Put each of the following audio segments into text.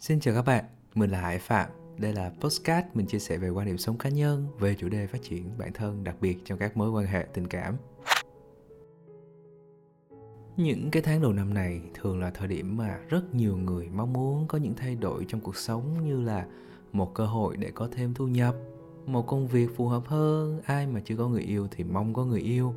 Xin chào các bạn, mình là Hải Phạm. Đây là postcard mình chia sẻ về quan điểm sống cá nhân về chủ đề phát triển bản thân đặc biệt trong các mối quan hệ tình cảm. Những cái tháng đầu năm này thường là thời điểm mà rất nhiều người mong muốn có những thay đổi trong cuộc sống như là một cơ hội để có thêm thu nhập, một công việc phù hợp hơn, ai mà chưa có người yêu thì mong có người yêu.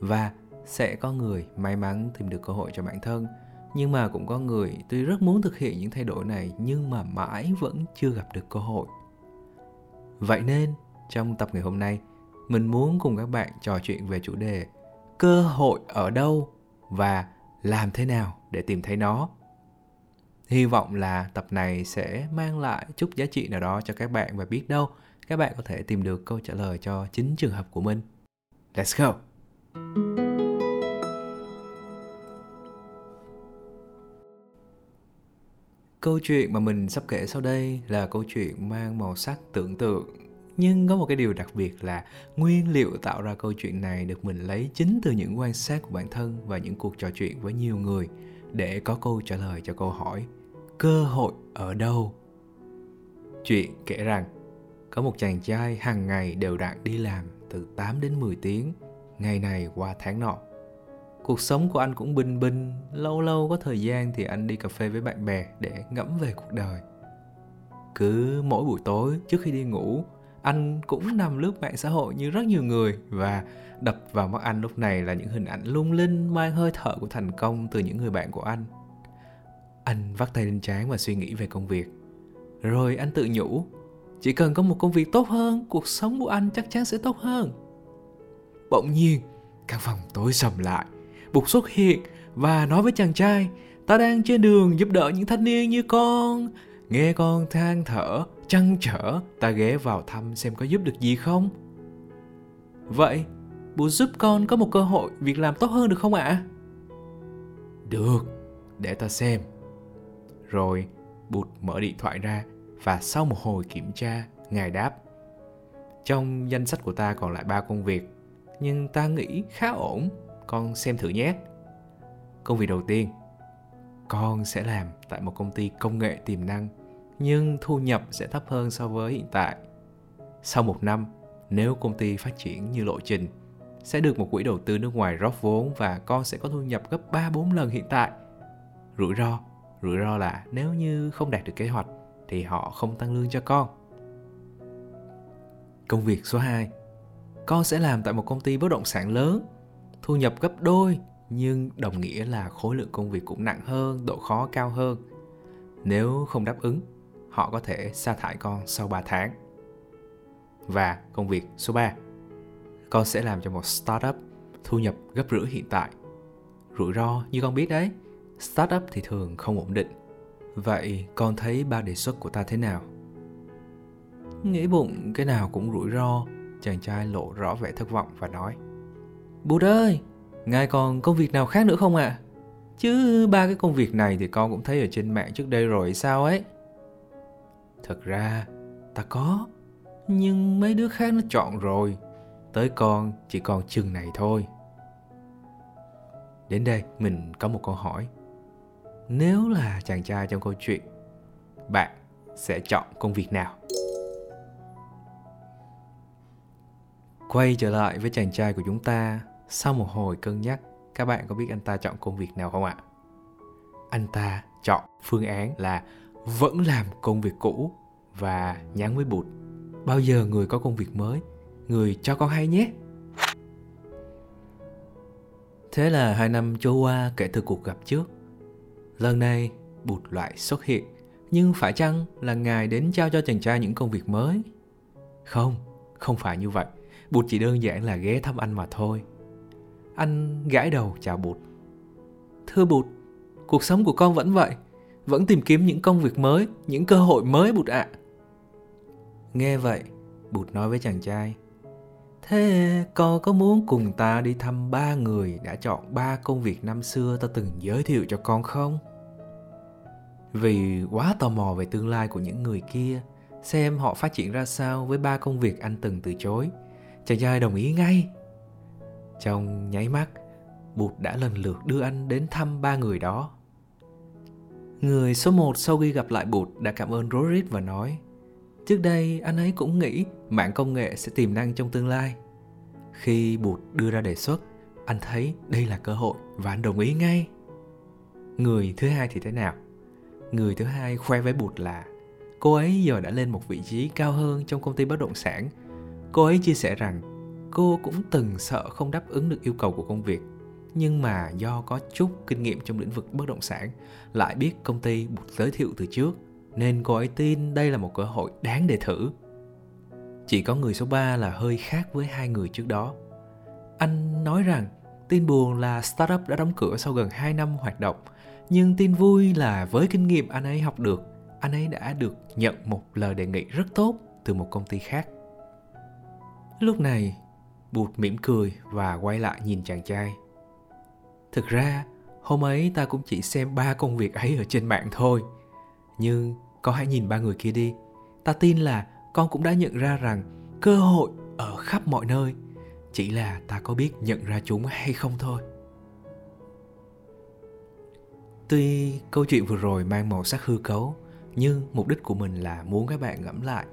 Và sẽ có người may mắn tìm được cơ hội cho bản thân nhưng mà cũng có người tuy rất muốn thực hiện những thay đổi này nhưng mà mãi vẫn chưa gặp được cơ hội. Vậy nên, trong tập ngày hôm nay, mình muốn cùng các bạn trò chuyện về chủ đề cơ hội ở đâu và làm thế nào để tìm thấy nó. Hy vọng là tập này sẽ mang lại chút giá trị nào đó cho các bạn và biết đâu các bạn có thể tìm được câu trả lời cho chính trường hợp của mình. Let's go! Câu chuyện mà mình sắp kể sau đây là câu chuyện mang màu sắc tưởng tượng. Nhưng có một cái điều đặc biệt là nguyên liệu tạo ra câu chuyện này được mình lấy chính từ những quan sát của bản thân và những cuộc trò chuyện với nhiều người để có câu trả lời cho câu hỏi, cơ hội ở đâu? Chuyện kể rằng, có một chàng trai hàng ngày đều đặn đi làm từ 8 đến 10 tiếng, ngày này qua tháng nọ cuộc sống của anh cũng bình bình, lâu lâu có thời gian thì anh đi cà phê với bạn bè để ngẫm về cuộc đời. Cứ mỗi buổi tối trước khi đi ngủ, anh cũng nằm lướt mạng xã hội như rất nhiều người và đập vào mắt anh lúc này là những hình ảnh lung linh mang hơi thở của thành công từ những người bạn của anh. Anh vắt tay lên trán và suy nghĩ về công việc. Rồi anh tự nhủ, chỉ cần có một công việc tốt hơn, cuộc sống của anh chắc chắn sẽ tốt hơn. Bỗng nhiên, căn phòng tối sầm lại. Bụt xuất hiện và nói với chàng trai Ta đang trên đường giúp đỡ những thanh niên như con Nghe con than thở, chăn trở Ta ghé vào thăm xem có giúp được gì không Vậy, Bụt giúp con có một cơ hội việc làm tốt hơn được không ạ? À? Được, để ta xem Rồi Bụt mở điện thoại ra Và sau một hồi kiểm tra, Ngài đáp Trong danh sách của ta còn lại ba công việc Nhưng ta nghĩ khá ổn con xem thử nhé công việc đầu tiên con sẽ làm tại một công ty công nghệ tiềm năng nhưng thu nhập sẽ thấp hơn so với hiện tại sau một năm nếu công ty phát triển như lộ trình sẽ được một quỹ đầu tư nước ngoài rót vốn và con sẽ có thu nhập gấp 3-4 lần hiện tại. Rủi ro, rủi ro là nếu như không đạt được kế hoạch thì họ không tăng lương cho con. Công việc số 2 Con sẽ làm tại một công ty bất động sản lớn thu nhập gấp đôi nhưng đồng nghĩa là khối lượng công việc cũng nặng hơn, độ khó cao hơn. Nếu không đáp ứng, họ có thể sa thải con sau 3 tháng. Và công việc số 3. Con sẽ làm cho một startup thu nhập gấp rưỡi hiện tại. Rủi ro như con biết đấy, startup thì thường không ổn định. Vậy con thấy ba đề xuất của ta thế nào? Nghĩ bụng cái nào cũng rủi ro, chàng trai lộ rõ vẻ thất vọng và nói – Bụt ơi, ngài còn công việc nào khác nữa không ạ? À? Chứ ba cái công việc này thì con cũng thấy ở trên mạng trước đây rồi sao ấy. Thật ra, ta có, nhưng mấy đứa khác nó chọn rồi. Tới con chỉ còn chừng này thôi. Đến đây mình có một câu hỏi. Nếu là chàng trai trong câu chuyện, bạn sẽ chọn công việc nào? Quay trở lại với chàng trai của chúng ta sau một hồi cân nhắc, các bạn có biết anh ta chọn công việc nào không ạ? Anh ta chọn phương án là vẫn làm công việc cũ và nhắn với bụt. Bao giờ người có công việc mới, người cho con hay nhé. Thế là hai năm trôi qua kể từ cuộc gặp trước. Lần này bụt lại xuất hiện. Nhưng phải chăng là ngài đến trao cho chàng trai những công việc mới? Không, không phải như vậy. Bụt chỉ đơn giản là ghé thăm anh mà thôi. Anh gãi đầu chào Bụt. Thưa Bụt, cuộc sống của con vẫn vậy. Vẫn tìm kiếm những công việc mới, những cơ hội mới Bụt ạ. À. Nghe vậy, Bụt nói với chàng trai. Thế con có muốn cùng ta đi thăm ba người đã chọn ba công việc năm xưa ta từng giới thiệu cho con không? Vì quá tò mò về tương lai của những người kia, xem họ phát triển ra sao với ba công việc anh từng từ chối. Chàng trai đồng ý ngay trong nháy mắt, Bụt đã lần lượt đưa anh đến thăm ba người đó. Người số một sau khi gặp lại Bụt đã cảm ơn Rorit và nói Trước đây anh ấy cũng nghĩ mạng công nghệ sẽ tiềm năng trong tương lai. Khi Bụt đưa ra đề xuất, anh thấy đây là cơ hội và anh đồng ý ngay. Người thứ hai thì thế nào? Người thứ hai khoe với Bụt là cô ấy giờ đã lên một vị trí cao hơn trong công ty bất động sản. Cô ấy chia sẻ rằng cô cũng từng sợ không đáp ứng được yêu cầu của công việc nhưng mà do có chút kinh nghiệm trong lĩnh vực bất động sản lại biết công ty buộc giới thiệu từ trước nên cô ấy tin đây là một cơ hội đáng để thử. Chỉ có người số 3 là hơi khác với hai người trước đó. Anh nói rằng tin buồn là startup đã đóng cửa sau gần 2 năm hoạt động, nhưng tin vui là với kinh nghiệm anh ấy học được, anh ấy đã được nhận một lời đề nghị rất tốt từ một công ty khác. Lúc này, Bụt mỉm cười và quay lại nhìn chàng trai. Thực ra, hôm ấy ta cũng chỉ xem ba công việc ấy ở trên mạng thôi – nhưng con hãy nhìn ba người kia đi. Ta tin là con cũng đã nhận ra rằng cơ hội ở khắp mọi nơi. Chỉ là ta có biết nhận ra chúng hay không thôi. Tuy câu chuyện vừa rồi mang màu sắc hư cấu nhưng mục đích của mình là muốn các bạn ngẫm lại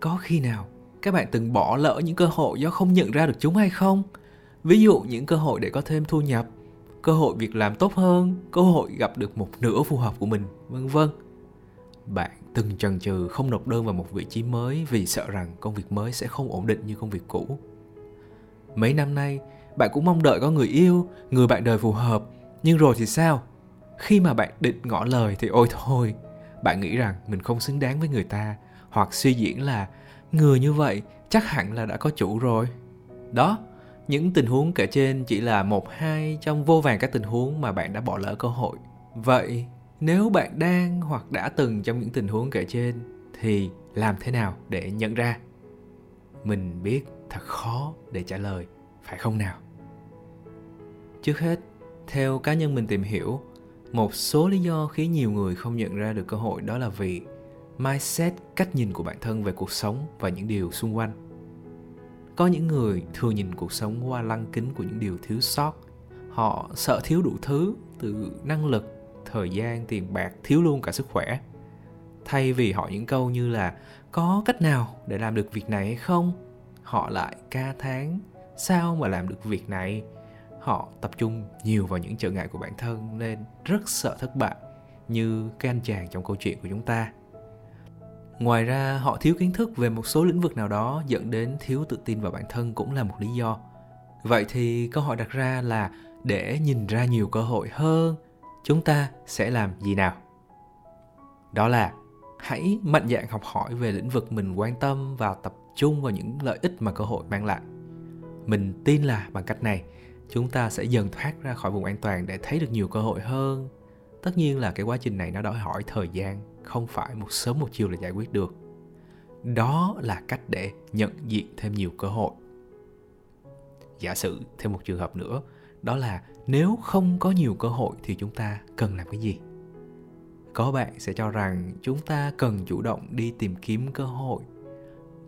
có khi nào các bạn từng bỏ lỡ những cơ hội do không nhận ra được chúng hay không? Ví dụ những cơ hội để có thêm thu nhập, cơ hội việc làm tốt hơn, cơ hội gặp được một nửa phù hợp của mình, vân vân. Bạn từng chần chừ không nộp đơn vào một vị trí mới vì sợ rằng công việc mới sẽ không ổn định như công việc cũ. Mấy năm nay, bạn cũng mong đợi có người yêu, người bạn đời phù hợp. Nhưng rồi thì sao? Khi mà bạn định ngỏ lời thì ôi thôi, bạn nghĩ rằng mình không xứng đáng với người ta, hoặc suy diễn là người như vậy chắc hẳn là đã có chủ rồi. Đó, những tình huống kể trên chỉ là một hai trong vô vàng các tình huống mà bạn đã bỏ lỡ cơ hội. Vậy, nếu bạn đang hoặc đã từng trong những tình huống kể trên, thì làm thế nào để nhận ra? Mình biết thật khó để trả lời, phải không nào? Trước hết, theo cá nhân mình tìm hiểu, một số lý do khiến nhiều người không nhận ra được cơ hội đó là vì mindset, cách nhìn của bản thân về cuộc sống và những điều xung quanh. Có những người thường nhìn cuộc sống qua lăng kính của những điều thiếu sót. Họ sợ thiếu đủ thứ từ năng lực, thời gian, tiền bạc, thiếu luôn cả sức khỏe. Thay vì hỏi những câu như là, có cách nào để làm được việc này hay không? Họ lại ca thán, sao mà làm được việc này? Họ tập trung nhiều vào những trở ngại của bản thân nên rất sợ thất bại, như cái anh chàng trong câu chuyện của chúng ta ngoài ra, họ thiếu kiến thức về một số lĩnh vực nào đó dẫn đến thiếu tự tin vào bản thân cũng là một lý do. Vậy thì câu hỏi đặt ra là để nhìn ra nhiều cơ hội hơn, chúng ta sẽ làm gì nào? Đó là hãy mạnh dạn học hỏi về lĩnh vực mình quan tâm và tập trung vào những lợi ích mà cơ hội mang lại. Mình tin là bằng cách này, chúng ta sẽ dần thoát ra khỏi vùng an toàn để thấy được nhiều cơ hội hơn. Tất nhiên là cái quá trình này nó đòi hỏi thời gian không phải một sớm một chiều là giải quyết được. Đó là cách để nhận diện thêm nhiều cơ hội. Giả sử thêm một trường hợp nữa, đó là nếu không có nhiều cơ hội thì chúng ta cần làm cái gì? Có bạn sẽ cho rằng chúng ta cần chủ động đi tìm kiếm cơ hội.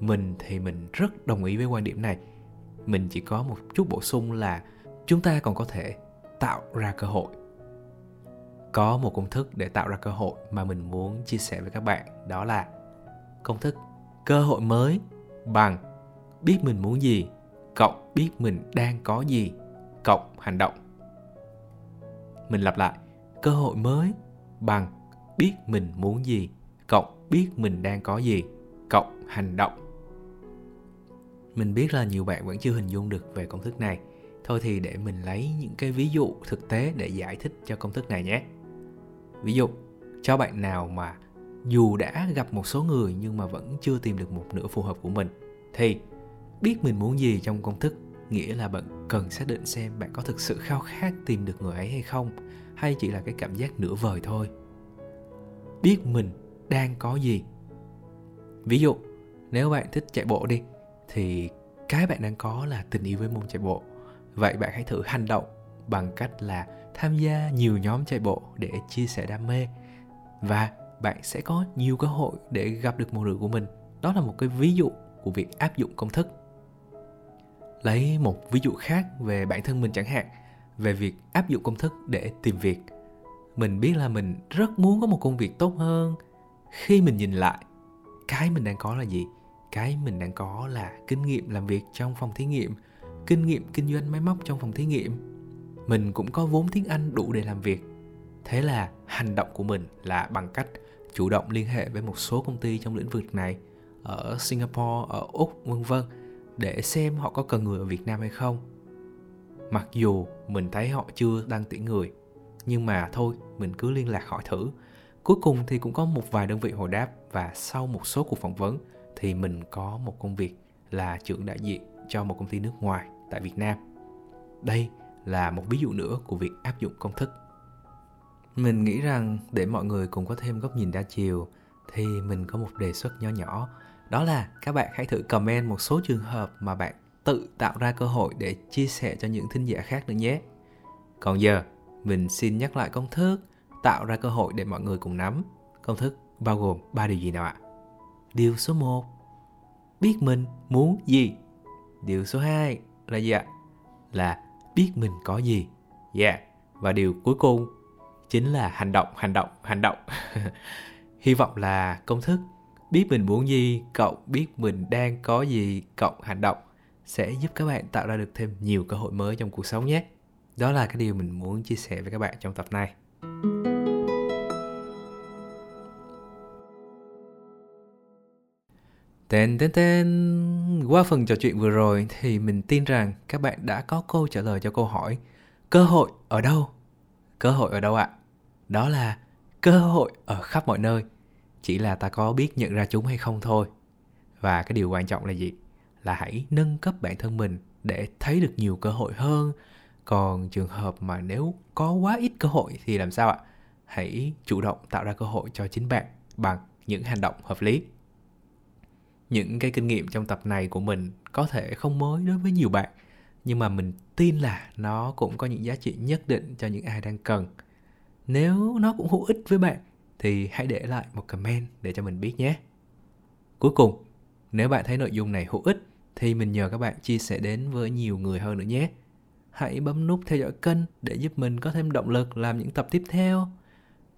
Mình thì mình rất đồng ý với quan điểm này. Mình chỉ có một chút bổ sung là chúng ta còn có thể tạo ra cơ hội có một công thức để tạo ra cơ hội mà mình muốn chia sẻ với các bạn, đó là công thức cơ hội mới bằng biết mình muốn gì, cộng biết mình đang có gì, cộng hành động. Mình lặp lại, cơ hội mới bằng biết mình muốn gì, cộng biết mình đang có gì, cộng hành động. Mình biết là nhiều bạn vẫn chưa hình dung được về công thức này. Thôi thì để mình lấy những cái ví dụ thực tế để giải thích cho công thức này nhé ví dụ, cho bạn nào mà dù đã gặp một số người nhưng mà vẫn chưa tìm được một nửa phù hợp của mình, thì biết mình muốn gì trong công thức nghĩa là bạn cần xác định xem bạn có thực sự khao khát tìm được người ấy hay không, hay chỉ là cái cảm giác nửa vời thôi. Biết mình đang có gì. Ví dụ, nếu bạn thích chạy bộ đi, thì cái bạn đang có là tình yêu với môn chạy bộ. Vậy bạn hãy thử hành động bằng cách là tham gia nhiều nhóm chạy bộ để chia sẻ đam mê. Và bạn sẽ có nhiều cơ hội để gặp được một nửa của mình. Đó là một cái ví dụ của việc áp dụng công thức. Lấy một ví dụ khác về bản thân mình chẳng hạn, về việc áp dụng công thức để tìm việc. Mình biết là mình rất muốn có một công việc tốt hơn. Khi mình nhìn lại, cái mình đang có là gì? Cái mình đang có là kinh nghiệm làm việc trong phòng thí nghiệm, kinh nghiệm kinh doanh máy móc trong phòng thí nghiệm mình cũng có vốn tiếng anh đủ để làm việc. Thế là hành động của mình là bằng cách chủ động liên hệ với một số công ty trong lĩnh vực này, ở singapore, ở úc, vân vân, để xem họ có cần người ở việt nam hay không. Mặc dù mình thấy họ chưa đăng tuyển người, nhưng mà thôi, mình cứ liên lạc hỏi thử. Cuối cùng thì cũng có một vài đơn vị hồi đáp và sau một số cuộc phỏng vấn thì mình có một công việc là trưởng đại diện cho một công ty nước ngoài tại Việt Nam. Đây là một ví dụ nữa của việc áp dụng công thức. Mình nghĩ rằng để mọi người cùng có thêm góc nhìn đa chiều thì mình có một đề xuất nhỏ nhỏ đó là các bạn hãy thử comment một số trường hợp mà bạn tự tạo ra cơ hội để chia sẻ cho những thính giả khác nữa nhé. Còn giờ, mình xin nhắc lại công thức tạo ra cơ hội để mọi người cùng nắm. Công thức bao gồm 3 điều gì nào ạ? Điều số 1 Biết mình muốn gì Điều số 2 là gì ạ? Là biết mình có gì Yeah Và điều cuối cùng chính là hành động, hành động, hành động Hy vọng là công thức biết mình muốn gì cộng biết mình đang có gì cộng hành động sẽ giúp các bạn tạo ra được thêm nhiều cơ hội mới trong cuộc sống nhé. Đó là cái điều mình muốn chia sẻ với các bạn trong tập này. Tên tên tên Qua phần trò chuyện vừa rồi thì mình tin rằng các bạn đã có câu trả lời cho câu hỏi, Cơ hội ở đâu? Cơ hội ở đâu ạ? Đó là, cơ hội ở khắp mọi nơi Chỉ là ta có biết nhận ra chúng hay không thôi Và cái điều quan trọng là gì? Là hãy nâng cấp bản thân mình để thấy được nhiều cơ hội hơn Còn trường hợp mà nếu có quá ít cơ hội thì làm sao ạ? Hãy chủ động tạo ra cơ hội cho chính bạn bằng những hành động hợp lý những cái kinh nghiệm trong tập này của mình có thể không mới đối với nhiều bạn, nhưng mà mình tin là nó cũng có những giá trị nhất định cho những ai đang cần. Nếu nó cũng hữu ích với bạn, thì hãy để lại một comment để cho mình biết nhé. Cuối cùng, nếu bạn thấy nội dung này hữu ích, thì mình nhờ các bạn chia sẻ đến với nhiều người hơn nữa nhé. Hãy bấm nút theo dõi kênh để giúp mình có thêm động lực làm những tập tiếp theo.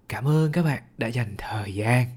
Cảm ơn các bạn đã dành thời gian.